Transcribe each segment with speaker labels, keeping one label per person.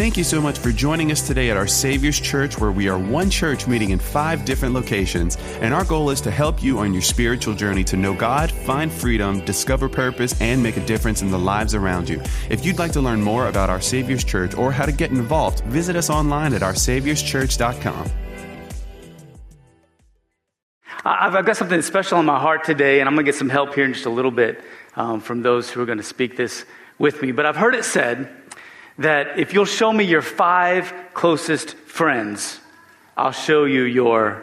Speaker 1: Thank you so much for joining us today at our Savior's Church, where we are one church meeting in five different locations. And our goal is to help you on your spiritual journey to know God, find freedom, discover purpose, and make a difference in the lives around you. If you'd like to learn more about our Savior's Church or how to get involved, visit us online at oursaviorschurch.com.
Speaker 2: I've got something special on my heart today, and I'm going to get some help here in just a little bit um, from those who are going to speak this with me. But I've heard it said that if you'll show me your five closest friends, I'll show you your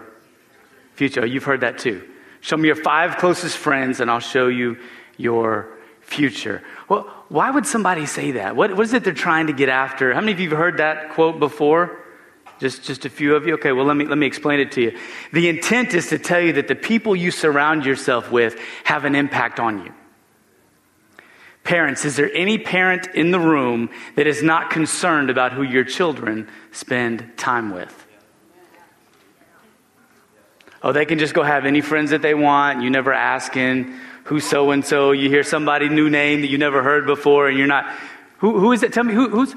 Speaker 2: future. Oh, you've heard that too. Show me your five closest friends, and I'll show you your future. Well, why would somebody say that? What, what is it they're trying to get after? How many of you have heard that quote before? Just, just a few of you? Okay, well, let me, let me explain it to you. The intent is to tell you that the people you surround yourself with have an impact on you. Parents, is there any parent in the room that is not concerned about who your children spend time with? Oh, they can just go have any friends that they want. You never asking who so and so. You hear somebody new name that you never heard before, and you're not. Who, who is it? Tell me who, who's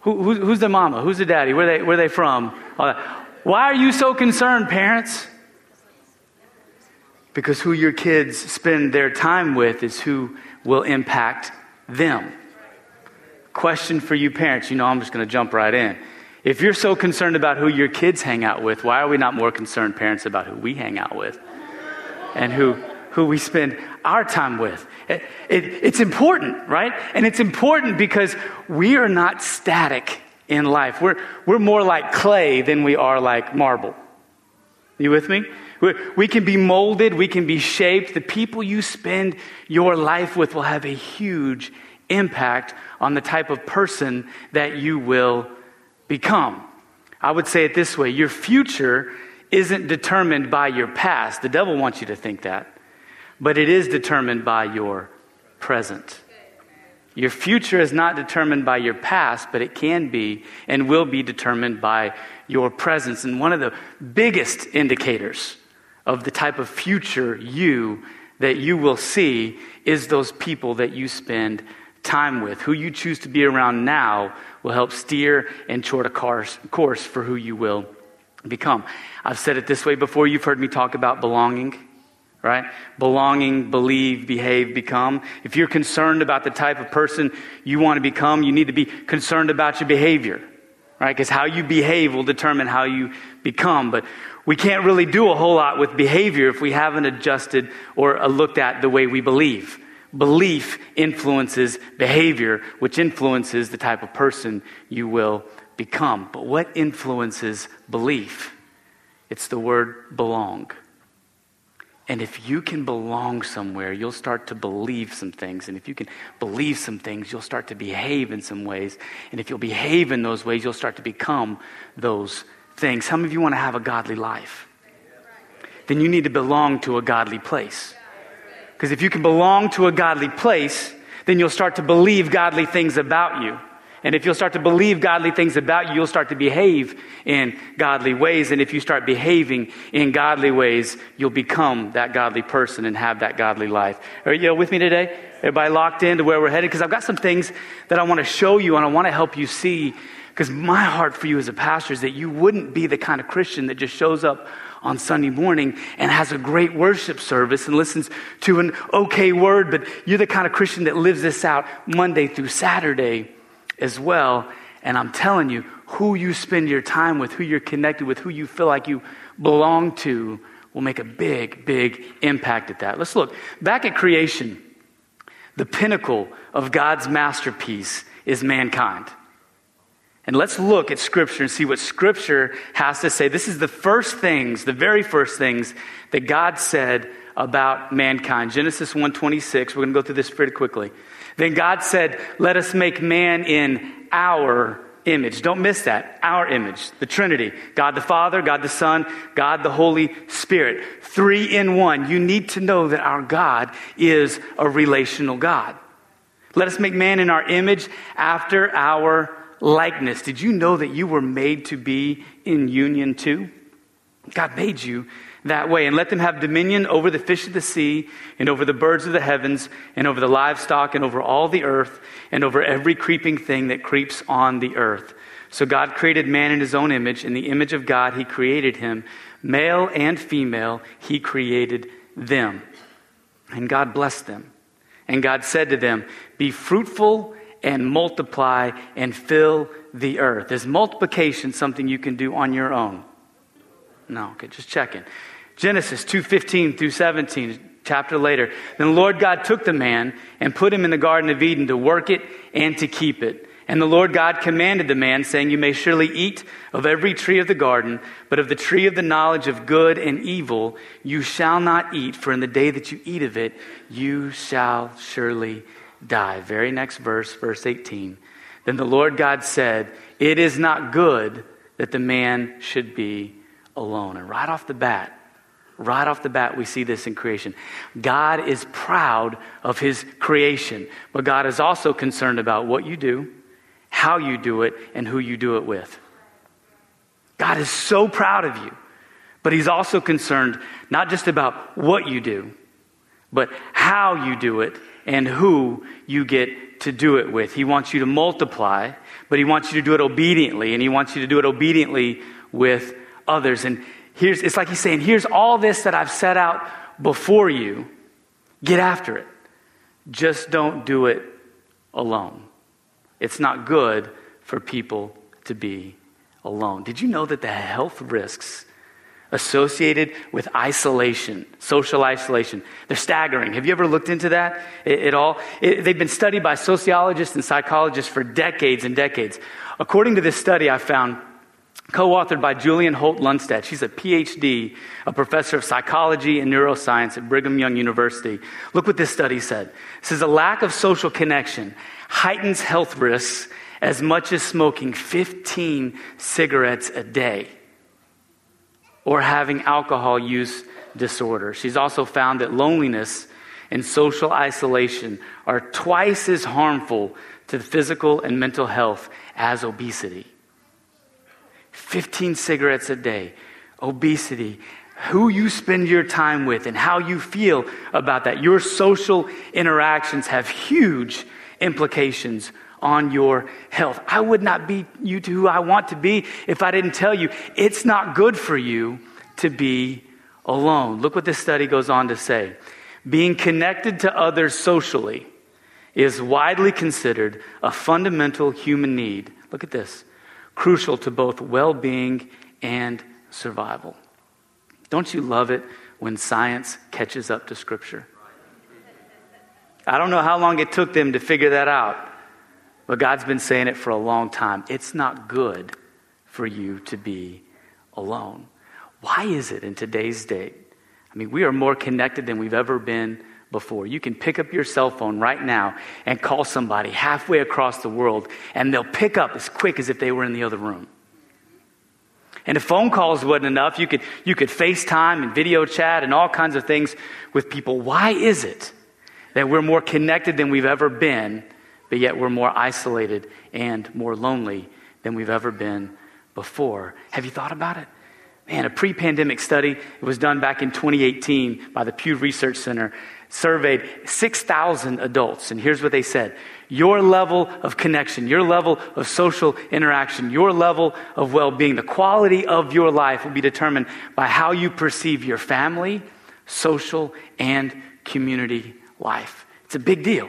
Speaker 2: who, who, who's the mama? Who's the daddy? Where they where they from? Why are you so concerned, parents? Because who your kids spend their time with is who will impact them. Question for you parents. You know, I'm just going to jump right in. If you're so concerned about who your kids hang out with, why are we not more concerned, parents, about who we hang out with and who, who we spend our time with? It, it, it's important, right? And it's important because we are not static in life. We're, we're more like clay than we are like marble. You with me? We can be molded, we can be shaped. The people you spend your life with will have a huge impact on the type of person that you will become. I would say it this way your future isn't determined by your past. The devil wants you to think that, but it is determined by your present. Your future is not determined by your past, but it can be and will be determined by your presence. And one of the biggest indicators of the type of future you that you will see is those people that you spend time with. Who you choose to be around now will help steer and chart a course for who you will become. I've said it this way before. You've heard me talk about belonging, right? Belonging, believe, behave, become. If you're concerned about the type of person you want to become, you need to be concerned about your behavior, right? Because how you behave will determine how you become. But we can't really do a whole lot with behavior if we haven't adjusted or uh, looked at the way we believe. Belief influences behavior, which influences the type of person you will become. But what influences belief? It's the word belong. And if you can belong somewhere, you'll start to believe some things. And if you can believe some things, you'll start to behave in some ways. And if you'll behave in those ways, you'll start to become those things. Many of you want to have a godly life? Then you need to belong to a godly place. Because if you can belong to a godly place, then you'll start to believe godly things about you. And if you'll start to believe godly things about you, you'll start to behave in godly ways. And if you start behaving in godly ways, you'll become that godly person and have that godly life. Are you with me today? Everybody locked into where we're headed? Because I've got some things that I want to show you and I want to help you see because my heart for you as a pastor is that you wouldn't be the kind of Christian that just shows up on Sunday morning and has a great worship service and listens to an okay word, but you're the kind of Christian that lives this out Monday through Saturday as well. And I'm telling you, who you spend your time with, who you're connected with, who you feel like you belong to, will make a big, big impact at that. Let's look back at creation. The pinnacle of God's masterpiece is mankind. And let's look at Scripture and see what Scripture has to say. This is the first things, the very first things that God said about mankind. Genesis 1:26. We're going to go through this pretty quickly. Then God said, "Let us make man in our image." Don't miss that. Our image, the Trinity. God the Father, God the Son, God the Holy Spirit. 3 in 1. You need to know that our God is a relational God. Let us make man in our image after our likeness. Did you know that you were made to be in union too? God made you that way, and let them have dominion over the fish of the sea, and over the birds of the heavens, and over the livestock, and over all the earth, and over every creeping thing that creeps on the earth. So God created man in his own image. In the image of God, he created him. Male and female, he created them. And God blessed them. And God said to them, Be fruitful and multiply and fill the earth. Is multiplication something you can do on your own? No, okay, just checking. Genesis 2:15 through 17, chapter later. Then the Lord God took the man and put him in the garden of Eden to work it and to keep it. And the Lord God commanded the man, saying, You may surely eat of every tree of the garden, but of the tree of the knowledge of good and evil you shall not eat, for in the day that you eat of it, you shall surely die. Very next verse, verse 18. Then the Lord God said, It is not good that the man should be alone. And right off the bat, right off the bat, we see this in creation. God is proud of his creation, but God is also concerned about what you do how you do it, and who you do it with. God is so proud of you, but He's also concerned not just about what you do, but how you do it and who you get to do it with. He wants you to multiply, but He wants you to do it obediently, and He wants you to do it obediently with others. And here's, it's like He's saying, Here's all this that I've set out before you. Get after it. Just don't do it alone. It's not good for people to be alone. Did you know that the health risks associated with isolation, social isolation, they're staggering. Have you ever looked into that at all? It, they've been studied by sociologists and psychologists for decades and decades. According to this study I found, co authored by Julianne Holt Lunstad. She's a PhD, a professor of psychology and neuroscience at Brigham Young University. Look what this study said. It says a lack of social connection heightens health risks as much as smoking 15 cigarettes a day or having alcohol use disorder. She's also found that loneliness and social isolation are twice as harmful to the physical and mental health as obesity. 15 cigarettes a day, obesity, who you spend your time with, and how you feel about that. Your social interactions have huge implications on your health. I would not be you to who I want to be if I didn't tell you it's not good for you to be alone. Look what this study goes on to say. Being connected to others socially is widely considered a fundamental human need. Look at this. Crucial to both well being and survival. Don't you love it when science catches up to Scripture? I don't know how long it took them to figure that out, but God's been saying it for a long time. It's not good for you to be alone. Why is it in today's day? I mean, we are more connected than we've ever been before. You can pick up your cell phone right now and call somebody halfway across the world, and they'll pick up as quick as if they were in the other room. And if phone calls wasn't enough, you could, you could FaceTime and video chat and all kinds of things with people. Why is it that we're more connected than we've ever been, but yet we're more isolated and more lonely than we've ever been before. Have you thought about it? Man, a pre pandemic study, it was done back in 2018 by the Pew Research Center, surveyed 6,000 adults. And here's what they said Your level of connection, your level of social interaction, your level of well being, the quality of your life will be determined by how you perceive your family, social, and community life. It's a big deal.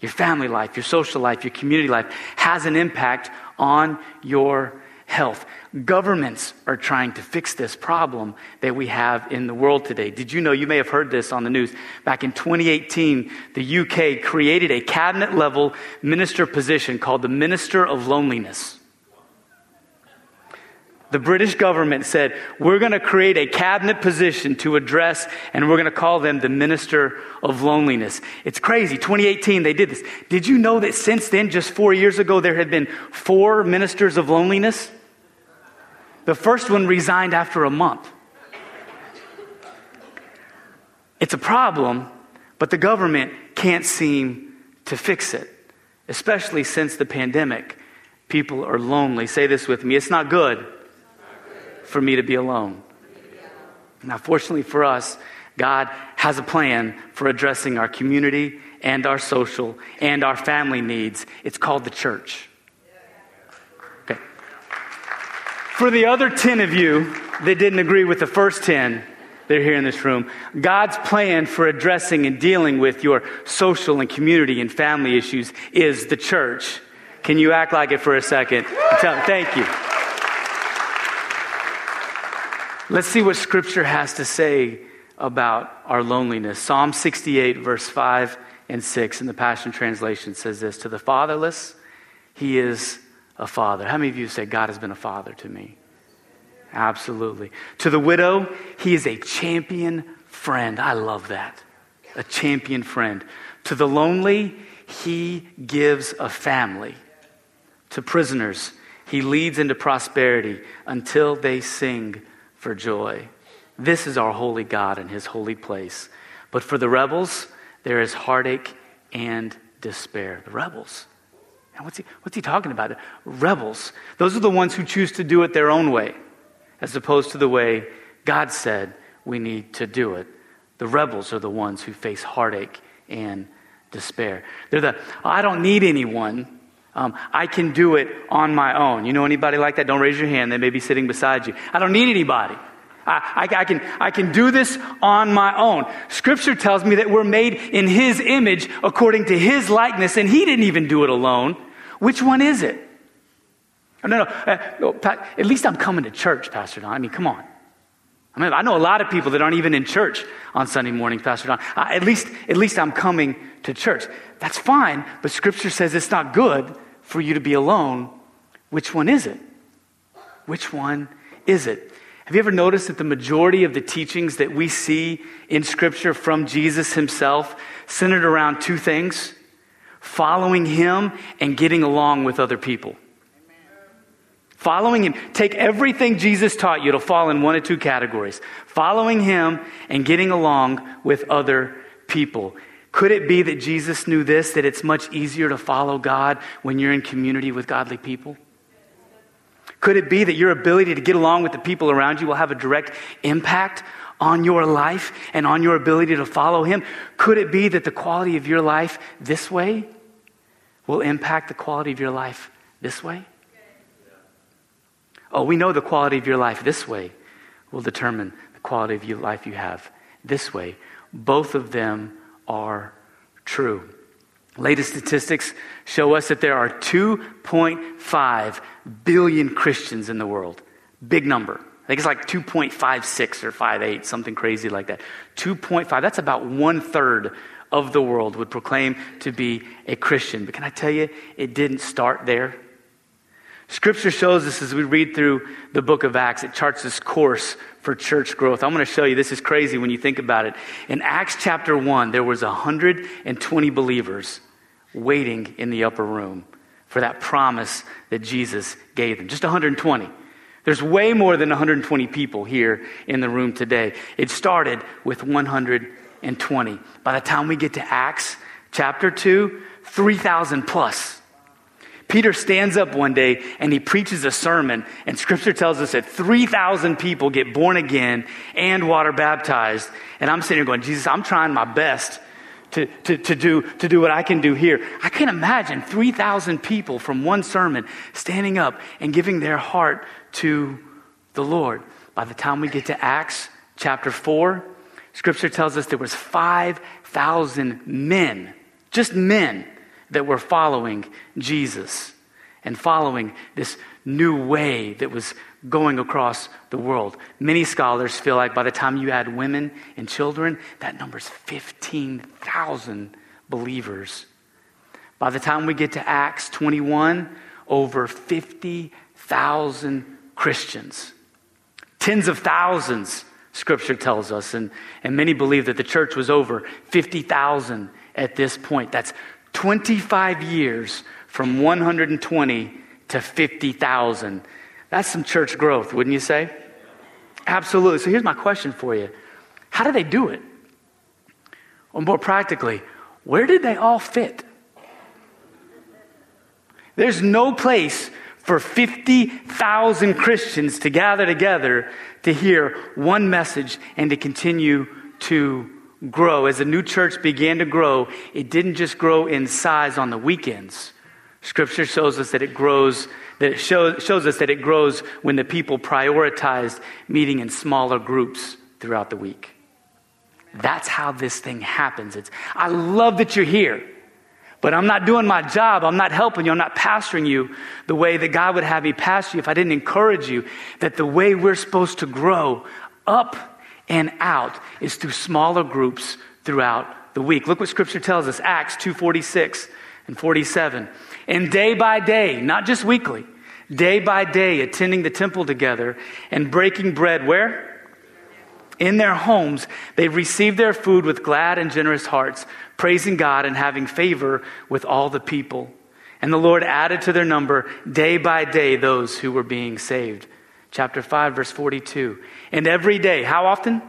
Speaker 2: Your family life, your social life, your community life has an impact on your health. Governments are trying to fix this problem that we have in the world today. Did you know, you may have heard this on the news, back in 2018, the UK created a cabinet level minister position called the Minister of Loneliness. The British government said, We're going to create a cabinet position to address, and we're going to call them the Minister of Loneliness. It's crazy. 2018, they did this. Did you know that since then, just four years ago, there had been four ministers of loneliness? The first one resigned after a month. It's a problem, but the government can't seem to fix it, especially since the pandemic. People are lonely. Say this with me it's not good for me to be alone. Now, fortunately for us, God has a plan for addressing our community and our social and our family needs. It's called the church. Okay. For the other 10 of you that didn't agree with the first 10, they're here in this room. God's plan for addressing and dealing with your social and community and family issues is the church. Can you act like it for a second? Tell, thank you. Let's see what Scripture has to say about our loneliness. Psalm 68, verse 5 and 6 in the Passion Translation says this To the fatherless, he is a father. How many of you say, God has been a father to me? Absolutely. To the widow, he is a champion friend. I love that. A champion friend. To the lonely, he gives a family. To prisoners, he leads into prosperity until they sing for joy. This is our holy God and his holy place. But for the rebels, there is heartache and despair. The rebels. And what's he, what's he talking about? Rebels. Those are the ones who choose to do it their own way, as opposed to the way God said we need to do it. The rebels are the ones who face heartache and despair. They're the, I don't need anyone. Um, I can do it on my own. You know anybody like that? Don't raise your hand. They may be sitting beside you. I don't need anybody. I, I, I, can, I can do this on my own. Scripture tells me that we're made in His image according to His likeness, and He didn't even do it alone. Which one is it? Oh, no, no. Uh, no at least I'm coming to church, Pastor Don. I mean, come on. I mean, I know a lot of people that aren't even in church on Sunday morning, Pastor Don. Uh, at least, at least I'm coming to church. That's fine, but Scripture says it's not good for you to be alone. Which one is it? Which one is it? Have you ever noticed that the majority of the teachings that we see in Scripture from Jesus himself centered around two things following him and getting along with other people? Following him, take everything Jesus taught you to fall in one of two categories following him and getting along with other people. Could it be that Jesus knew this, that it's much easier to follow God when you're in community with godly people? Could it be that your ability to get along with the people around you will have a direct impact on your life and on your ability to follow Him? Could it be that the quality of your life this way will impact the quality of your life this way? Oh, we know the quality of your life this way will determine the quality of your life you have this way. Both of them are true. Latest statistics show us that there are 2.5 billion Christians in the world. Big number. I think it's like 2.56 or 58, something crazy like that. 2.5, that's about one third of the world would proclaim to be a Christian. But can I tell you, it didn't start there. Scripture shows us as we read through the book of Acts, it charts this course for church growth. I'm going to show you, this is crazy when you think about it. In Acts chapter 1, there was 120 believers waiting in the upper room for that promise that Jesus gave them. Just 120. There's way more than 120 people here in the room today. It started with 120. By the time we get to Acts chapter 2, 3,000 plus. Peter stands up one day and he preaches a sermon, and scripture tells us that 3,000 people get born again and water baptized. And I'm sitting here going, Jesus, I'm trying my best to, to, to, do, to do what I can do here. I can't imagine 3,000 people from one sermon standing up and giving their heart to the Lord. By the time we get to Acts chapter 4, scripture tells us there was 5,000 men, just men that were following Jesus and following this new way that was going across the world. Many scholars feel like by the time you add women and children, that number's 15,000 believers. By the time we get to Acts 21, over 50,000 Christians. Tens of thousands, scripture tells us. And, and many believe that the church was over 50,000 at this point. That's 25 years from 120 to 50,000. That's some church growth, wouldn't you say? Absolutely. So here's my question for you How did they do it? Or more practically, where did they all fit? There's no place for 50,000 Christians to gather together to hear one message and to continue to grow. As the new church began to grow, it didn't just grow in size on the weekends. Scripture shows us that it grows, that it shows, shows us that it grows when the people prioritized meeting in smaller groups throughout the week. That's how this thing happens. It's, I love that you're here, but I'm not doing my job. I'm not helping you. I'm not pastoring you the way that God would have me pastor you if I didn't encourage you that the way we're supposed to grow up and out is through smaller groups throughout the week. Look what scripture tells us, Acts 2:46 and 47. And day by day, not just weekly, day by day attending the temple together and breaking bread where? in their homes, they received their food with glad and generous hearts, praising God and having favor with all the people. And the Lord added to their number day by day those who were being saved. Chapter 5, verse 42. And every day, how often?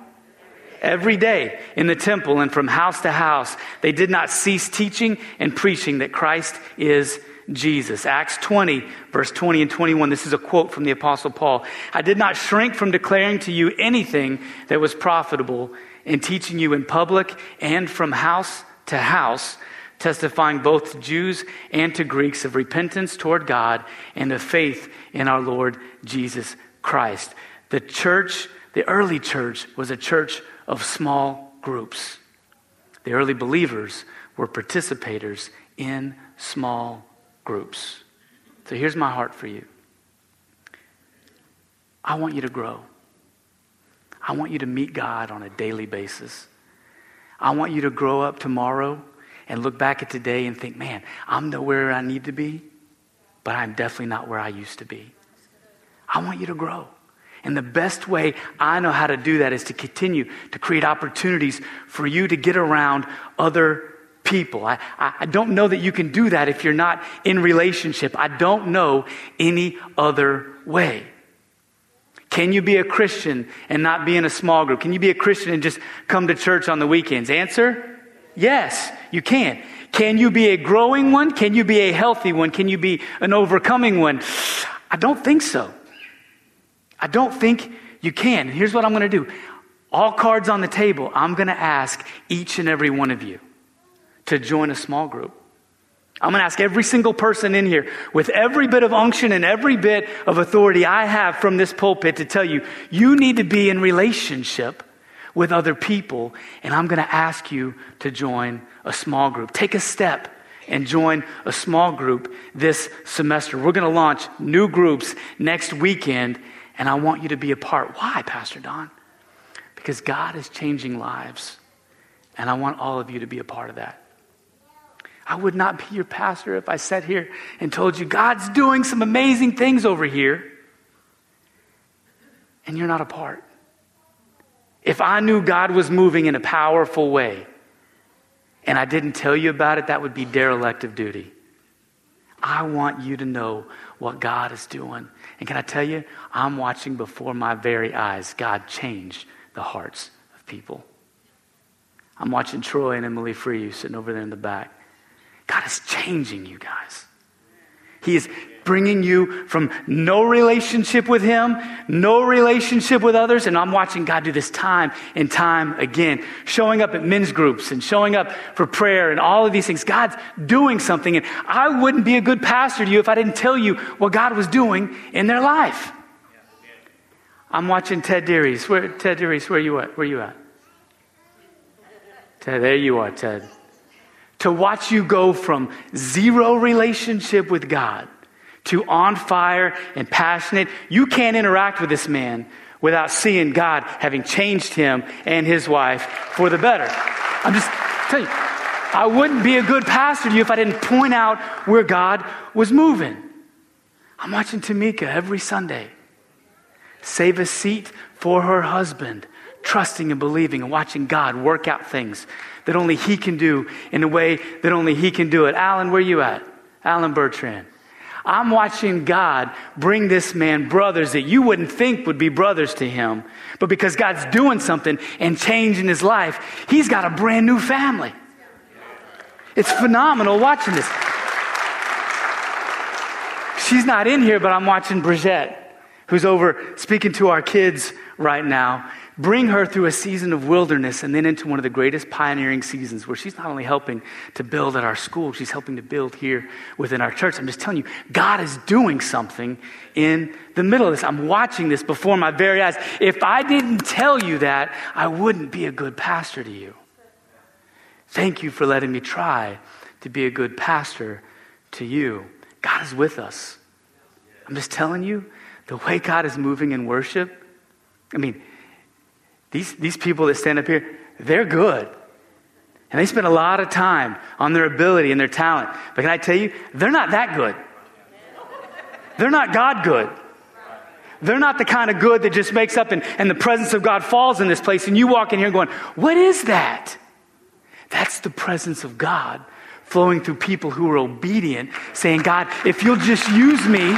Speaker 2: Every day in the temple and from house to house, they did not cease teaching and preaching that Christ is Jesus. Acts 20, verse 20 and 21. This is a quote from the Apostle Paul. I did not shrink from declaring to you anything that was profitable in teaching you in public and from house to house, testifying both to Jews and to Greeks of repentance toward God and of faith in our Lord Jesus Christ. The church, the early church, was a church of small groups. The early believers were participators in small groups. So here's my heart for you I want you to grow. I want you to meet God on a daily basis. I want you to grow up tomorrow and look back at today and think, man, I'm nowhere I need to be, but I'm definitely not where I used to be. I want you to grow. And the best way I know how to do that is to continue to create opportunities for you to get around other people. I, I don't know that you can do that if you're not in relationship. I don't know any other way. Can you be a Christian and not be in a small group? Can you be a Christian and just come to church on the weekends? Answer yes, you can. Can you be a growing one? Can you be a healthy one? Can you be an overcoming one? I don't think so. I don't think you can. Here's what I'm going to do all cards on the table. I'm going to ask each and every one of you to join a small group. I'm going to ask every single person in here with every bit of unction and every bit of authority I have from this pulpit to tell you, you need to be in relationship with other people. And I'm going to ask you to join a small group. Take a step and join a small group this semester. We're going to launch new groups next weekend, and I want you to be a part. Why, Pastor Don? Because God is changing lives, and I want all of you to be a part of that. I would not be your pastor if I sat here and told you God's doing some amazing things over here and you're not a part. If I knew God was moving in a powerful way and I didn't tell you about it, that would be derelict of duty. I want you to know what God is doing. And can I tell you, I'm watching before my very eyes God change the hearts of people. I'm watching Troy and Emily Free you sitting over there in the back. God is changing you guys. He is bringing you from no relationship with Him, no relationship with others. And I'm watching God do this time and time again, showing up at men's groups and showing up for prayer and all of these things. God's doing something. And I wouldn't be a good pastor to you if I didn't tell you what God was doing in their life. I'm watching Ted Dearies. Where, Ted Dearies, where you at? Where you at? Ted, there you are, Ted to watch you go from zero relationship with God to on fire and passionate. You can't interact with this man without seeing God having changed him and his wife for the better. I'm just telling you, I wouldn't be a good pastor to you if I didn't point out where God was moving. I'm watching Tamika every Sunday save a seat for her husband, trusting and believing and watching God work out things that only He can do in a way that only He can do it. Alan, where you at? Alan Bertrand. I'm watching God bring this man brothers that you wouldn't think would be brothers to him. But because God's doing something and changing his life, he's got a brand new family. It's phenomenal watching this. she's not in here, but I'm watching Brigitte, who's over speaking to our kids right now. Bring her through a season of wilderness and then into one of the greatest pioneering seasons where she's not only helping to build at our school, she's helping to build here within our church. I'm just telling you, God is doing something in the middle of this. I'm watching this before my very eyes. If I didn't tell you that, I wouldn't be a good pastor to you. Thank you for letting me try to be a good pastor to you. God is with us. I'm just telling you, the way God is moving in worship, I mean, these, these people that stand up here, they're good. And they spend a lot of time on their ability and their talent. But can I tell you, they're not that good. They're not God good. They're not the kind of good that just makes up and, and the presence of God falls in this place and you walk in here going, What is that? That's the presence of God flowing through people who are obedient, saying, God, if you'll just use me,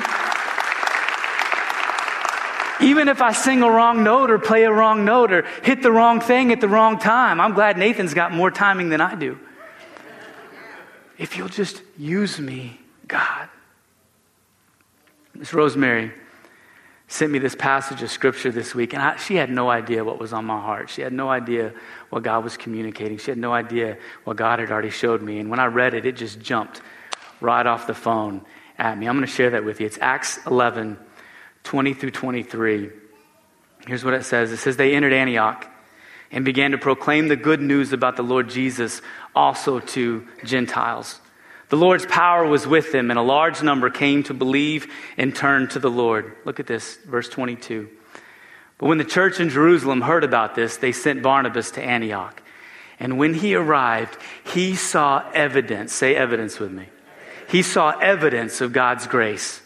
Speaker 2: even if I sing a wrong note or play a wrong note or hit the wrong thing at the wrong time, I'm glad Nathan's got more timing than I do. If you'll just use me, God. Miss Rosemary sent me this passage of scripture this week, and I, she had no idea what was on my heart. She had no idea what God was communicating. She had no idea what God had already showed me. And when I read it, it just jumped right off the phone at me. I'm going to share that with you. It's Acts 11, 20 through 23. Here's what it says It says, They entered Antioch and began to proclaim the good news about the Lord Jesus also to Gentiles. The Lord's power was with them, and a large number came to believe and turn to the Lord. Look at this, verse 22. But when the church in Jerusalem heard about this, they sent Barnabas to Antioch. And when he arrived, he saw evidence. Say evidence with me. He saw evidence of God's grace.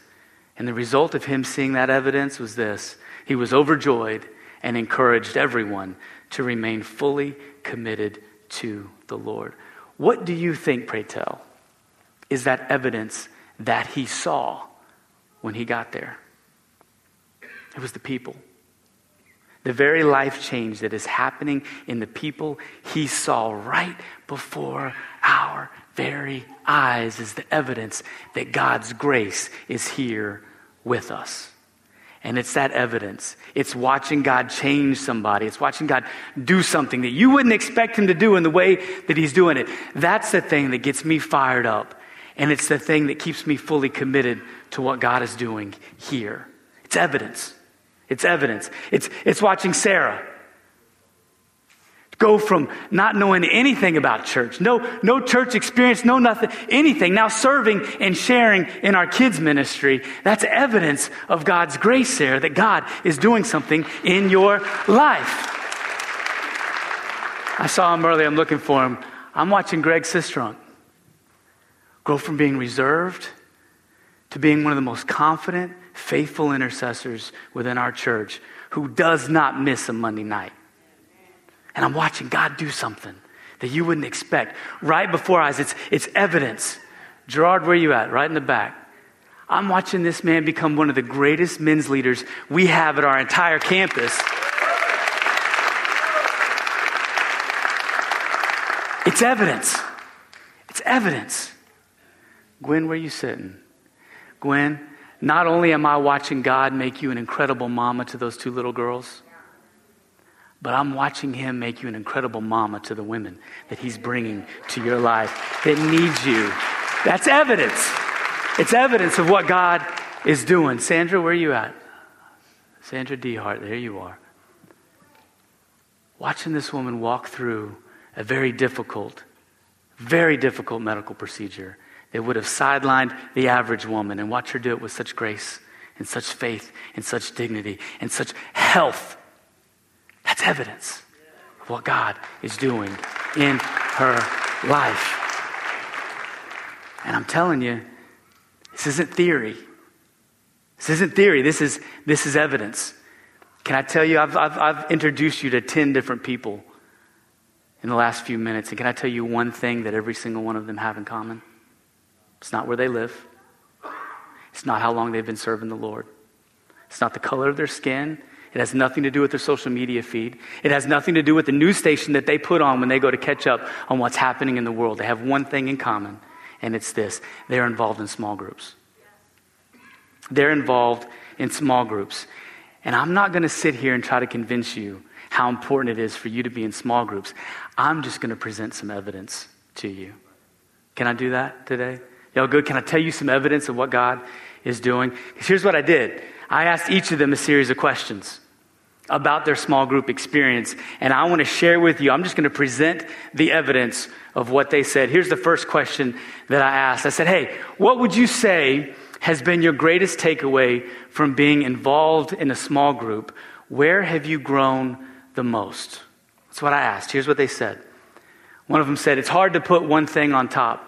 Speaker 2: And the result of him seeing that evidence was this he was overjoyed and encouraged everyone to remain fully committed to the Lord. What do you think, pray tell? is that evidence that he saw when he got there. It was the people. The very life change that is happening in the people he saw right before our very eyes is the evidence that God's grace is here with us. And it's that evidence. It's watching God change somebody. It's watching God do something that you wouldn't expect Him to do in the way that He's doing it. That's the thing that gets me fired up and it's the thing that keeps me fully committed to what God is doing here. It's evidence. It's evidence. It's, it's watching Sarah go from not knowing anything about church, no, no church experience, no nothing, anything, now serving and sharing in our kids' ministry. That's evidence of God's grace, there, that God is doing something in your life. I saw him earlier. I'm looking for him. I'm watching Greg Sistrunk grow from being reserved to being one of the most confident, faithful intercessors within our church who does not miss a Monday night. And I'm watching God do something that you wouldn't expect right before eyes. It's, it's evidence. Gerard, where are you at? Right in the back. I'm watching this man become one of the greatest men's leaders we have at our entire campus. It's evidence. It's evidence. Gwen, where are you sitting? Gwen, not only am I watching God make you an incredible mama to those two little girls, but I'm watching Him make you an incredible mama to the women that He's bringing to your life that needs you. That's evidence. It's evidence of what God is doing. Sandra, where are you at? Sandra Dehart, there you are. Watching this woman walk through a very difficult, very difficult medical procedure that would have sidelined the average woman and watch her do it with such grace and such faith and such dignity and such health. That's evidence of what God is doing in her life. And I'm telling you, this isn't theory. This isn't theory. This is, this is evidence. Can I tell you, I've, I've, I've introduced you to 10 different people in the last few minutes. And can I tell you one thing that every single one of them have in common? It's not where they live. It's not how long they've been serving the Lord. It's not the color of their skin. It has nothing to do with their social media feed. It has nothing to do with the news station that they put on when they go to catch up on what's happening in the world. They have one thing in common, and it's this they're involved in small groups. they're involved in small groups. And I'm not going to sit here and try to convince you how important it is for you to be in small groups. I'm just going to present some evidence to you. Can I do that today? Y'all good? Can I tell you some evidence of what God is doing? Because here's what I did I asked each of them a series of questions about their small group experience, and I want to share with you. I'm just going to present the evidence of what they said. Here's the first question that I asked I said, Hey, what would you say has been your greatest takeaway from being involved in a small group? Where have you grown the most? That's what I asked. Here's what they said. One of them said, It's hard to put one thing on top.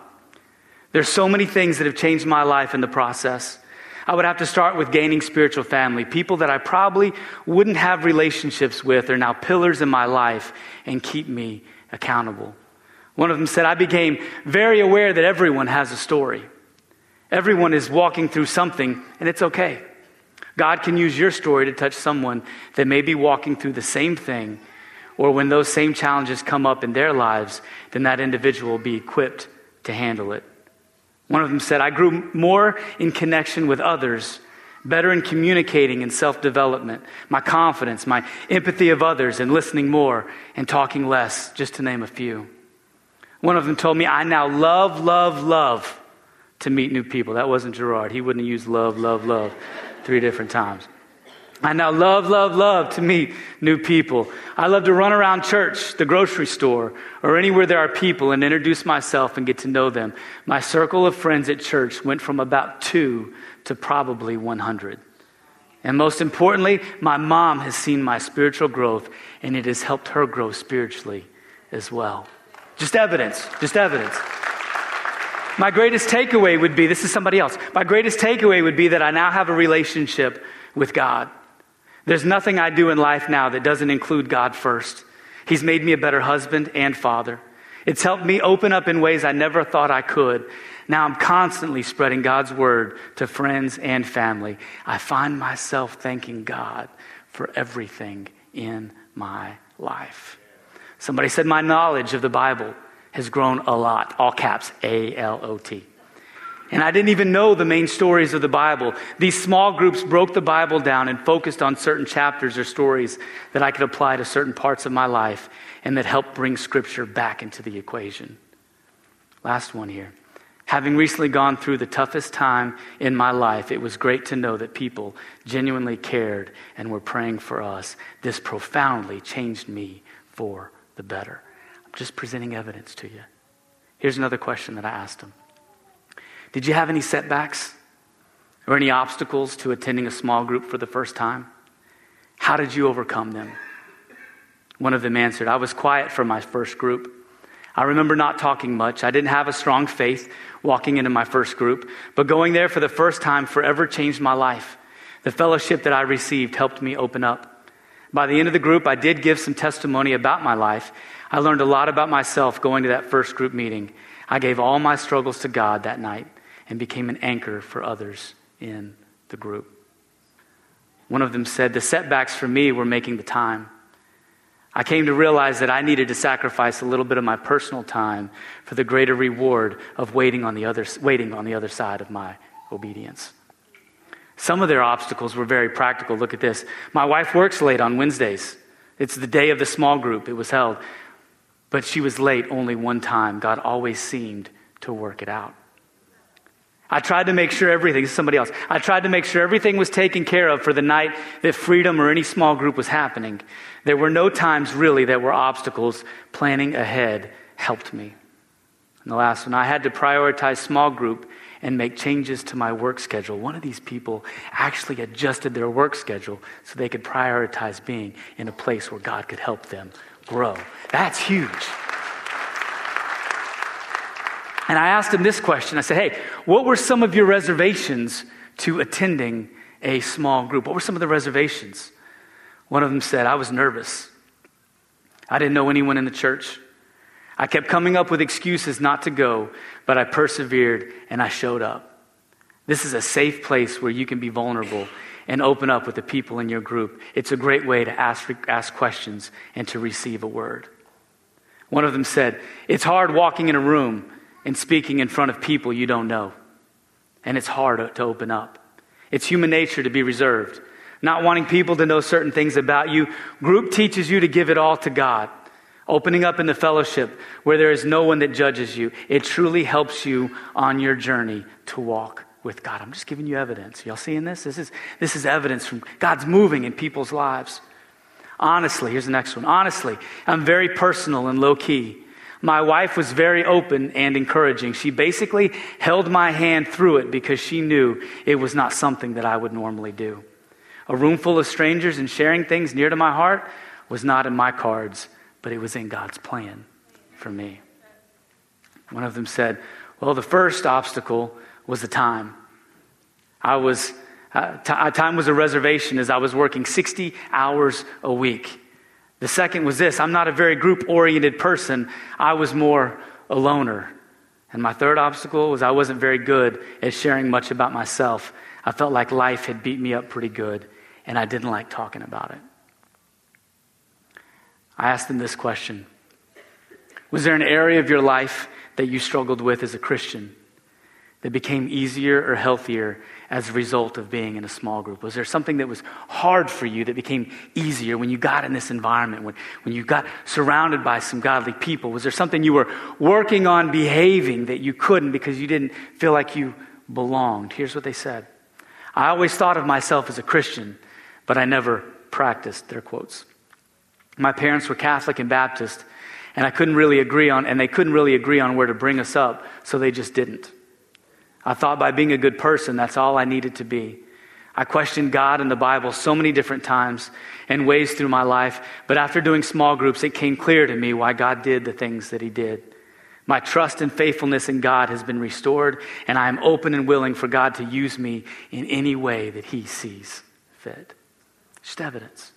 Speaker 2: There's so many things that have changed my life in the process. I would have to start with gaining spiritual family. People that I probably wouldn't have relationships with are now pillars in my life and keep me accountable. One of them said, I became very aware that everyone has a story. Everyone is walking through something, and it's okay. God can use your story to touch someone that may be walking through the same thing, or when those same challenges come up in their lives, then that individual will be equipped to handle it. One of them said, I grew more in connection with others, better in communicating and self development, my confidence, my empathy of others, and listening more and talking less, just to name a few. One of them told me, I now love, love, love to meet new people. That wasn't Gerard. He wouldn't have used love, love, love three different times. I now love, love, love to meet new people. I love to run around church, the grocery store, or anywhere there are people and introduce myself and get to know them. My circle of friends at church went from about two to probably 100. And most importantly, my mom has seen my spiritual growth, and it has helped her grow spiritually as well. Just evidence, just evidence. My greatest takeaway would be this is somebody else. My greatest takeaway would be that I now have a relationship with God. There's nothing I do in life now that doesn't include God first. He's made me a better husband and father. It's helped me open up in ways I never thought I could. Now I'm constantly spreading God's word to friends and family. I find myself thanking God for everything in my life. Somebody said, My knowledge of the Bible has grown a lot. All caps, A L O T. And I didn't even know the main stories of the Bible. These small groups broke the Bible down and focused on certain chapters or stories that I could apply to certain parts of my life and that helped bring Scripture back into the equation. Last one here. Having recently gone through the toughest time in my life, it was great to know that people genuinely cared and were praying for us. This profoundly changed me for the better. I'm just presenting evidence to you. Here's another question that I asked him Did you have any setbacks or any obstacles to attending a small group for the first time? How did you overcome them? One of them answered, I was quiet for my first group. I remember not talking much. I didn't have a strong faith walking into my first group, but going there for the first time forever changed my life. The fellowship that I received helped me open up. By the end of the group, I did give some testimony about my life, I learned a lot about myself going to that first group meeting. I gave all my struggles to God that night and became an anchor for others in the group. One of them said, The setbacks for me were making the time. I came to realize that I needed to sacrifice a little bit of my personal time for the greater reward of waiting on the other, waiting on the other side of my obedience. Some of their obstacles were very practical. Look at this. My wife works late on Wednesdays. It's the day of the small group. It was held. But she was late only one time. God always seemed to work it out. I tried to make sure everything, is somebody else, I tried to make sure everything was taken care of for the night that freedom or any small group was happening. There were no times really that were obstacles. Planning ahead helped me. And the last one, I had to prioritize small group and make changes to my work schedule. One of these people actually adjusted their work schedule so they could prioritize being in a place where God could help them grow. That's huge. And I asked him this question I said, Hey, what were some of your reservations to attending a small group? What were some of the reservations? One of them said, I was nervous. I didn't know anyone in the church. I kept coming up with excuses not to go, but I persevered and I showed up. This is a safe place where you can be vulnerable and open up with the people in your group. It's a great way to ask, ask questions and to receive a word. One of them said, It's hard walking in a room and speaking in front of people you don't know. And it's hard to open up. It's human nature to be reserved, not wanting people to know certain things about you. Group teaches you to give it all to God. Opening up in the fellowship where there is no one that judges you, it truly helps you on your journey to walk with God. I'm just giving you evidence. Y'all seeing this? This is, this is evidence from God's moving in people's lives. Honestly, here's the next one. Honestly, I'm very personal and low key. My wife was very open and encouraging. She basically held my hand through it because she knew it was not something that I would normally do. A room full of strangers and sharing things near to my heart was not in my cards, but it was in God's plan for me. One of them said, Well, the first obstacle was the time. I was, uh, t- time was a reservation as I was working 60 hours a week. The second was this I'm not a very group oriented person, I was more a loner. And my third obstacle was I wasn't very good at sharing much about myself. I felt like life had beat me up pretty good, and I didn't like talking about it. I asked them this question Was there an area of your life that you struggled with as a Christian that became easier or healthier as a result of being in a small group? Was there something that was hard for you that became easier when you got in this environment, when, when you got surrounded by some godly people? Was there something you were working on behaving that you couldn't because you didn't feel like you belonged? Here's what they said I always thought of myself as a Christian, but I never practiced, their quotes. My parents were Catholic and Baptist, and I couldn't really agree on, and they couldn't really agree on where to bring us up, so they just didn't. I thought by being a good person, that's all I needed to be. I questioned God and the Bible so many different times and ways through my life, but after doing small groups, it came clear to me why God did the things that He did. My trust and faithfulness in God has been restored, and I am open and willing for God to use me in any way that He sees fit. Just evidence.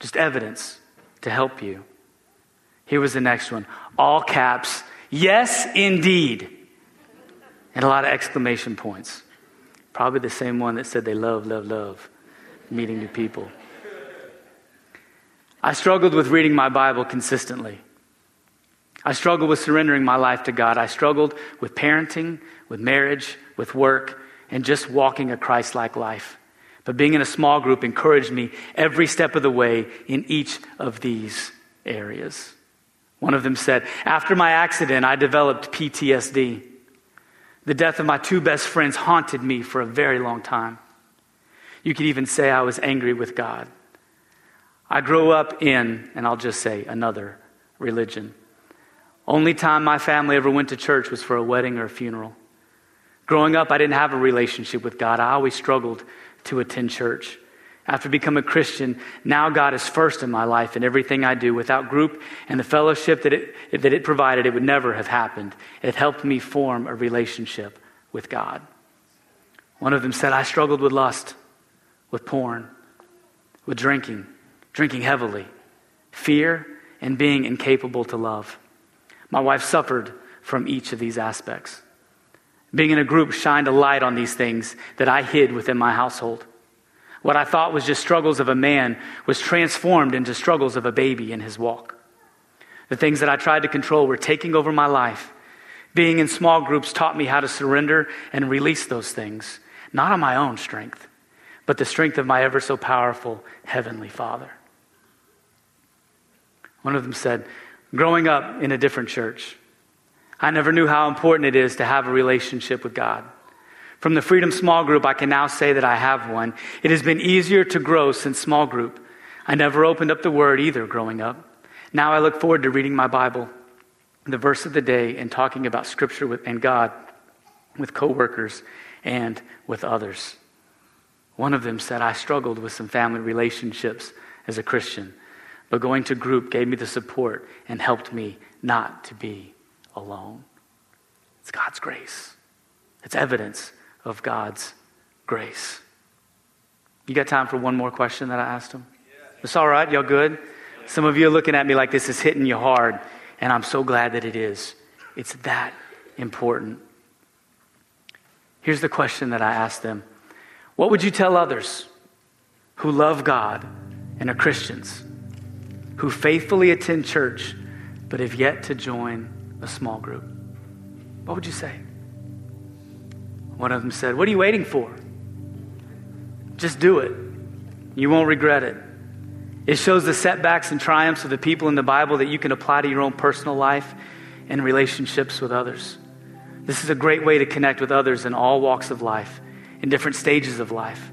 Speaker 2: Just evidence to help you. Here was the next one all caps. Yes, indeed and a lot of exclamation points. Probably the same one that said they love, love, love meeting new people. I struggled with reading my Bible consistently. I struggled with surrendering my life to God. I struggled with parenting, with marriage, with work, and just walking a Christ like life. But being in a small group encouraged me every step of the way in each of these areas. One of them said, After my accident, I developed PTSD. The death of my two best friends haunted me for a very long time. You could even say I was angry with God. I grew up in, and I'll just say, another religion. Only time my family ever went to church was for a wedding or a funeral. Growing up, I didn't have a relationship with God. I always struggled to attend church. After becoming a Christian, now God is first in my life and everything I do. Without group and the fellowship that it, that it provided, it would never have happened. It helped me form a relationship with God. One of them said, I struggled with lust, with porn, with drinking, drinking heavily, fear, and being incapable to love. My wife suffered from each of these aspects. Being in a group shined a light on these things that I hid within my household. What I thought was just struggles of a man was transformed into struggles of a baby in his walk. The things that I tried to control were taking over my life. Being in small groups taught me how to surrender and release those things, not on my own strength, but the strength of my ever so powerful Heavenly Father. One of them said, Growing up in a different church, I never knew how important it is to have a relationship with God. From the Freedom Small Group, I can now say that I have one. It has been easier to grow since small group. I never opened up the Word either growing up. Now I look forward to reading my Bible, the verse of the day, and talking about Scripture with, and God with coworkers and with others. One of them said, I struggled with some family relationships as a Christian, but going to group gave me the support and helped me not to be alone. It's God's grace. It's evidence of God's grace. You got time for one more question that I asked him? It's all right. Y'all good? Some of you are looking at me like this is hitting you hard, and I'm so glad that it is. It's that important. Here's the question that I asked them What would you tell others who love God and are Christians, who faithfully attend church, but have yet to join a small group? What would you say? One of them said, What are you waiting for? Just do it. You won't regret it. It shows the setbacks and triumphs of the people in the Bible that you can apply to your own personal life and relationships with others. This is a great way to connect with others in all walks of life, in different stages of life.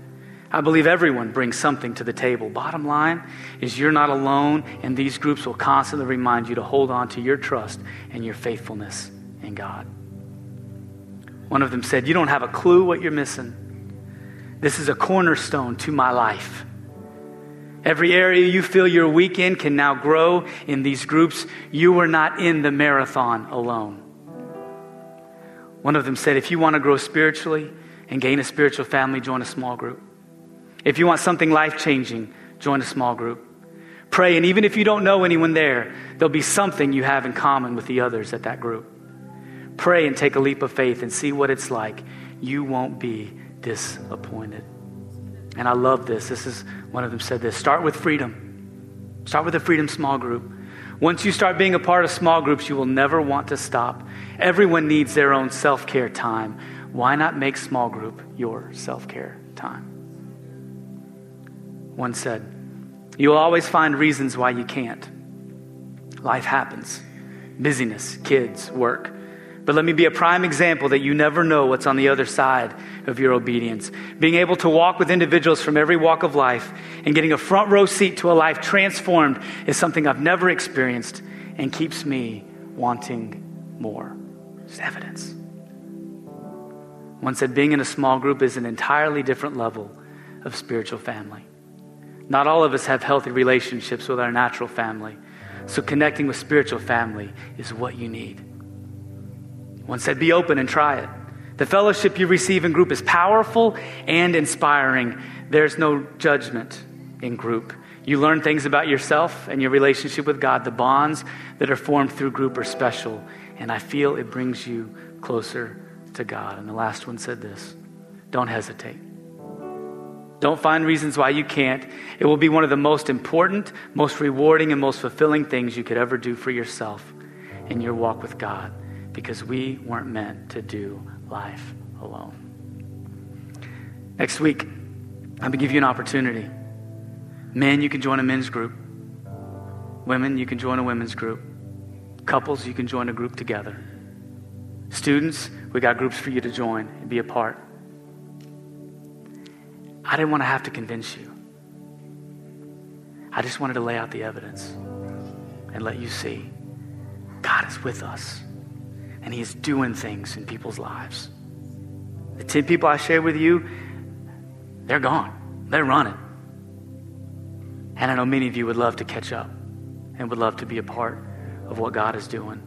Speaker 2: I believe everyone brings something to the table. Bottom line is you're not alone, and these groups will constantly remind you to hold on to your trust and your faithfulness in God. One of them said, You don't have a clue what you're missing. This is a cornerstone to my life. Every area you feel you're weak in can now grow in these groups. You were not in the marathon alone. One of them said, If you want to grow spiritually and gain a spiritual family, join a small group. If you want something life changing, join a small group. Pray, and even if you don't know anyone there, there'll be something you have in common with the others at that group. Pray and take a leap of faith and see what it's like. You won't be disappointed. And I love this. This is one of them said this start with freedom. Start with a freedom small group. Once you start being a part of small groups, you will never want to stop. Everyone needs their own self care time. Why not make small group your self care time? One said, You will always find reasons why you can't. Life happens busyness, kids, work. But let me be a prime example that you never know what's on the other side of your obedience. Being able to walk with individuals from every walk of life and getting a front row seat to a life transformed is something I've never experienced and keeps me wanting more. It's evidence. One said being in a small group is an entirely different level of spiritual family. Not all of us have healthy relationships with our natural family. So connecting with spiritual family is what you need. One said, be open and try it. The fellowship you receive in group is powerful and inspiring. There's no judgment in group. You learn things about yourself and your relationship with God. The bonds that are formed through group are special, and I feel it brings you closer to God. And the last one said this don't hesitate. Don't find reasons why you can't. It will be one of the most important, most rewarding, and most fulfilling things you could ever do for yourself in your walk with God because we weren't meant to do life alone. Next week, I'm going to give you an opportunity. Men, you can join a men's group. Women, you can join a women's group. Couples, you can join a group together. Students, we got groups for you to join and be a part. I didn't want to have to convince you. I just wanted to lay out the evidence and let you see God is with us and He is doing things in people's lives. The 10 people I shared with you, they're gone, they're running. And I know many of you would love to catch up and would love to be a part of what God is doing.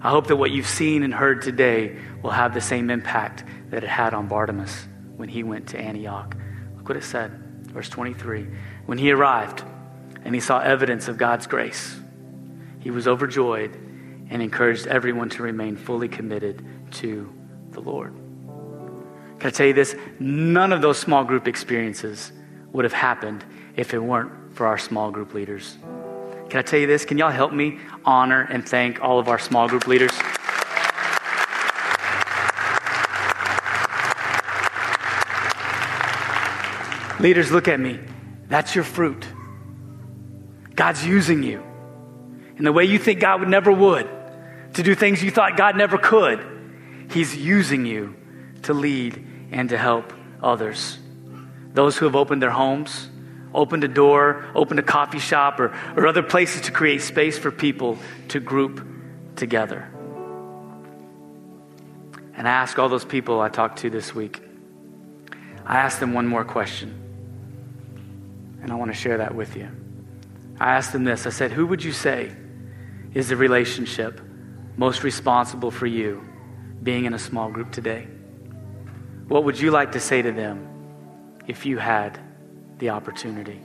Speaker 2: I hope that what you've seen and heard today will have the same impact that it had on Bartimaeus when he went to Antioch. Look what it said, verse 23. When he arrived and he saw evidence of God's grace, he was overjoyed and encouraged everyone to remain fully committed to the Lord. Can I tell you this? None of those small group experiences would have happened if it weren't for our small group leaders. Can I tell you this? Can y'all help me honor and thank all of our small group leaders? Leaders, look at me. That's your fruit. God's using you in the way you think God would never would to do things you thought God never could. He's using you to lead and to help others. Those who have opened their homes, opened a door, opened a coffee shop, or, or other places to create space for people to group together. And I ask all those people I talked to this week, I asked them one more question. And I want to share that with you. I asked them this I said, Who would you say is the relationship most responsible for you being in a small group today? What would you like to say to them if you had the opportunity?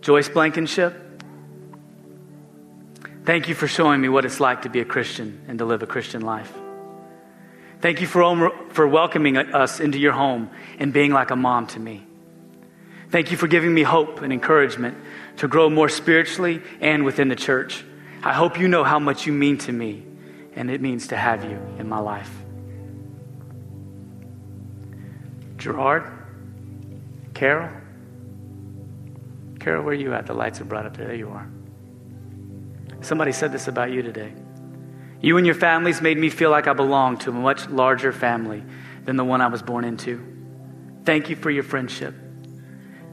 Speaker 2: Joyce Blankenship, thank you for showing me what it's like to be a Christian and to live a Christian life. Thank you for, for welcoming us into your home and being like a mom to me. Thank you for giving me hope and encouragement to grow more spiritually and within the church. I hope you know how much you mean to me and it means to have you in my life. Gerard? Carol? Carol, where are you at? The lights are bright up there. There you are. Somebody said this about you today. You and your families made me feel like I belonged to a much larger family than the one I was born into. Thank you for your friendship.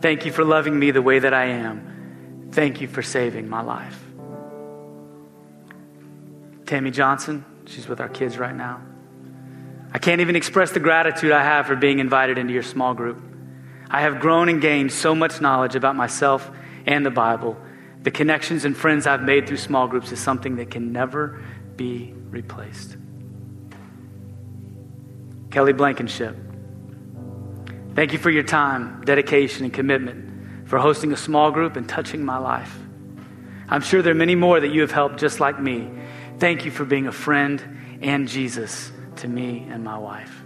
Speaker 2: Thank you for loving me the way that I am. Thank you for saving my life. Tammy Johnson, she's with our kids right now. I can't even express the gratitude I have for being invited into your small group. I have grown and gained so much knowledge about myself and the Bible. The connections and friends I've made through small groups is something that can never be replaced. Kelly Blankenship, thank you for your time, dedication, and commitment for hosting a small group and touching my life. I'm sure there are many more that you have helped just like me. Thank you for being a friend and Jesus to me and my wife.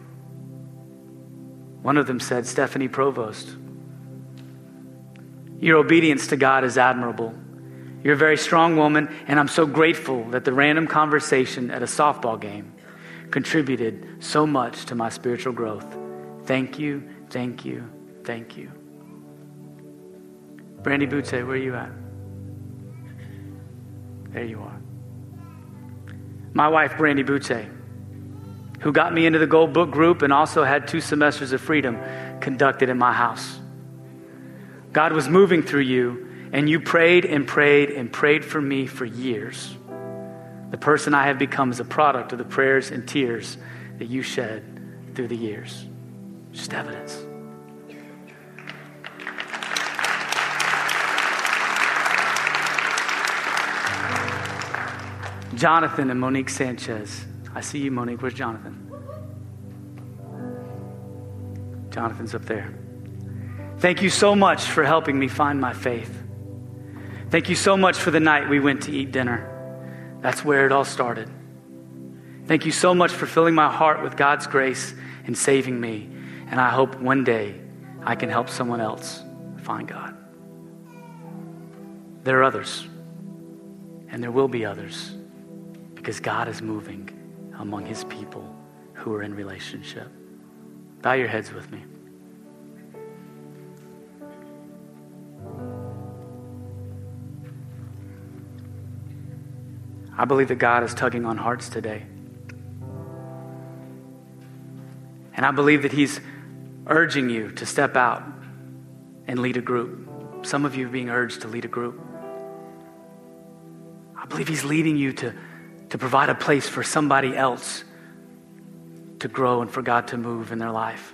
Speaker 2: One of them said, Stephanie Provost, your obedience to God is admirable. You're a very strong woman, and I'm so grateful that the random conversation at a softball game contributed so much to my spiritual growth. Thank you, thank you, thank you. Brandy Butte, where are you at? There you are. My wife, Brandy Butte who got me into the Gold Book group and also had two semesters of freedom conducted in my house. God was moving through you, and you prayed and prayed and prayed for me for years. The person I have become is a product of the prayers and tears that you shed through the years. Just evidence. Jonathan and Monique Sanchez. I see you, Monique. Where's Jonathan? Jonathan's up there. Thank you so much for helping me find my faith. Thank you so much for the night we went to eat dinner. That's where it all started. Thank you so much for filling my heart with God's grace and saving me. And I hope one day I can help someone else find God. There are others, and there will be others, because God is moving among his people who are in relationship. Bow your heads with me. I believe that God is tugging on hearts today. And I believe that He's urging you to step out and lead a group. Some of you are being urged to lead a group. I believe He's leading you to to provide a place for somebody else to grow and for God to move in their life.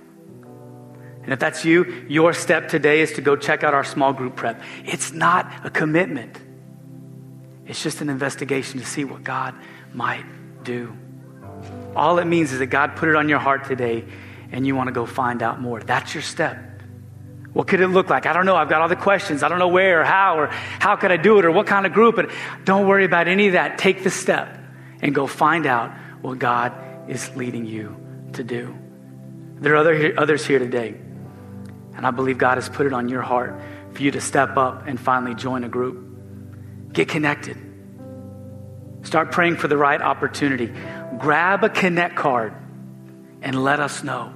Speaker 2: And if that's you, your step today is to go check out our small group prep. It's not a commitment, it's just an investigation to see what God might do. All it means is that God put it on your heart today and you want to go find out more. That's your step. What could it look like? I don't know. I've got all the questions. I don't know where or how or how could I do it or what kind of group. And don't worry about any of that. Take the step and go find out what God is leading you to do. There are other, others here today, and I believe God has put it on your heart for you to step up and finally join a group. Get connected. Start praying for the right opportunity. Grab a Connect card and let us know.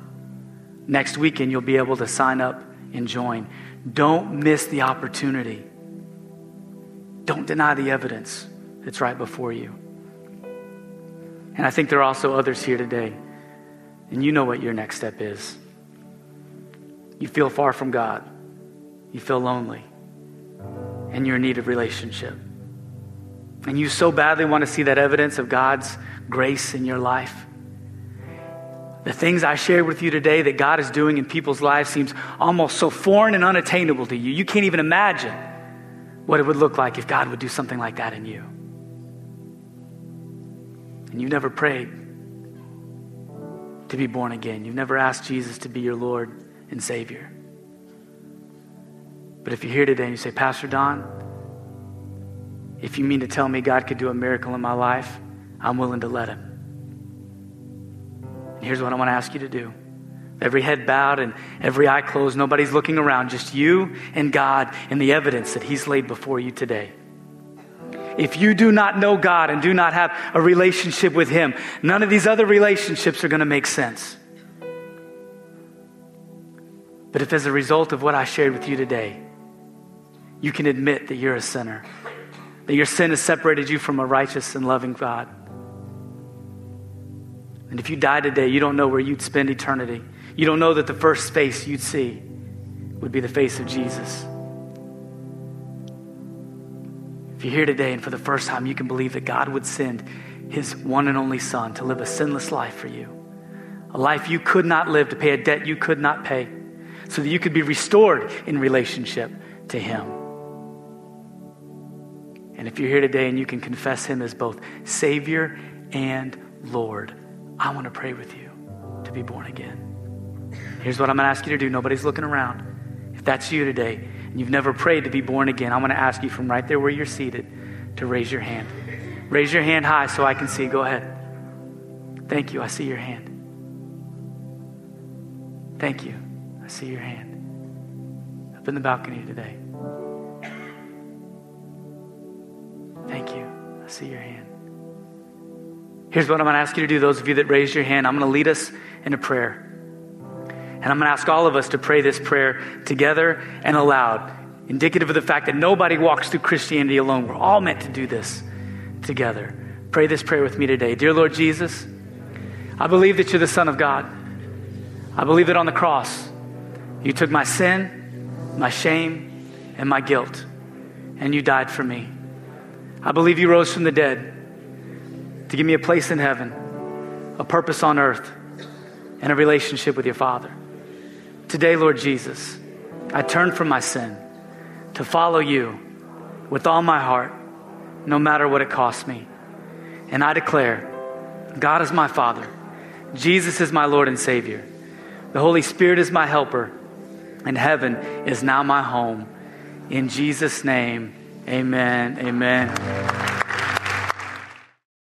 Speaker 2: Next weekend, you'll be able to sign up and join. Don't miss the opportunity. Don't deny the evidence that's right before you. And I think there are also others here today, and you know what your next step is. You feel far from God, you feel lonely, and you're in need of relationship. And you so badly want to see that evidence of God's grace in your life. The things I shared with you today that God is doing in people's lives seems almost so foreign and unattainable to you. You can't even imagine what it would look like if God would do something like that in you and you've never prayed to be born again, you've never asked Jesus to be your Lord and Savior. But if you're here today and you say, Pastor Don, if you mean to tell me God could do a miracle in my life, I'm willing to let Him. And here's what I want to ask you to do. Every head bowed and every eye closed, nobody's looking around, just you and God and the evidence that He's laid before you today. If you do not know God and do not have a relationship with Him, none of these other relationships are going to make sense. But if, as a result of what I shared with you today, you can admit that you're a sinner, that your sin has separated you from a righteous and loving God. And if you die today, you don't know where you'd spend eternity. You don't know that the first face you'd see would be the face of Jesus. If you're here today and for the first time you can believe that God would send his one and only Son to live a sinless life for you, a life you could not live, to pay a debt you could not pay, so that you could be restored in relationship to him. And if you're here today and you can confess him as both Savior and Lord, I want to pray with you to be born again. Here's what I'm going to ask you to do. Nobody's looking around. If that's you today and you've never prayed to be born again, I'm going to ask you from right there where you're seated to raise your hand. Raise your hand high so I can see. Go ahead. Thank you. I see your hand. Thank you. I see your hand. Up in the balcony today. Thank you. I see your hand. Here's what I'm going to ask you to do, those of you that raised your hand. I'm going to lead us in a prayer. And I'm going to ask all of us to pray this prayer together and aloud, indicative of the fact that nobody walks through Christianity alone. We're all meant to do this together. Pray this prayer with me today. Dear Lord Jesus, I believe that you're the Son of God. I believe that on the cross, you took my sin, my shame, and my guilt, and you died for me. I believe you rose from the dead to give me a place in heaven, a purpose on earth, and a relationship with your Father. Today, Lord Jesus, I turn from my sin to follow you with all my heart, no matter what it costs me. And I declare God is my Father, Jesus is my Lord and Savior, the Holy Spirit is my helper, and heaven is now my home. In Jesus' name, amen. Amen.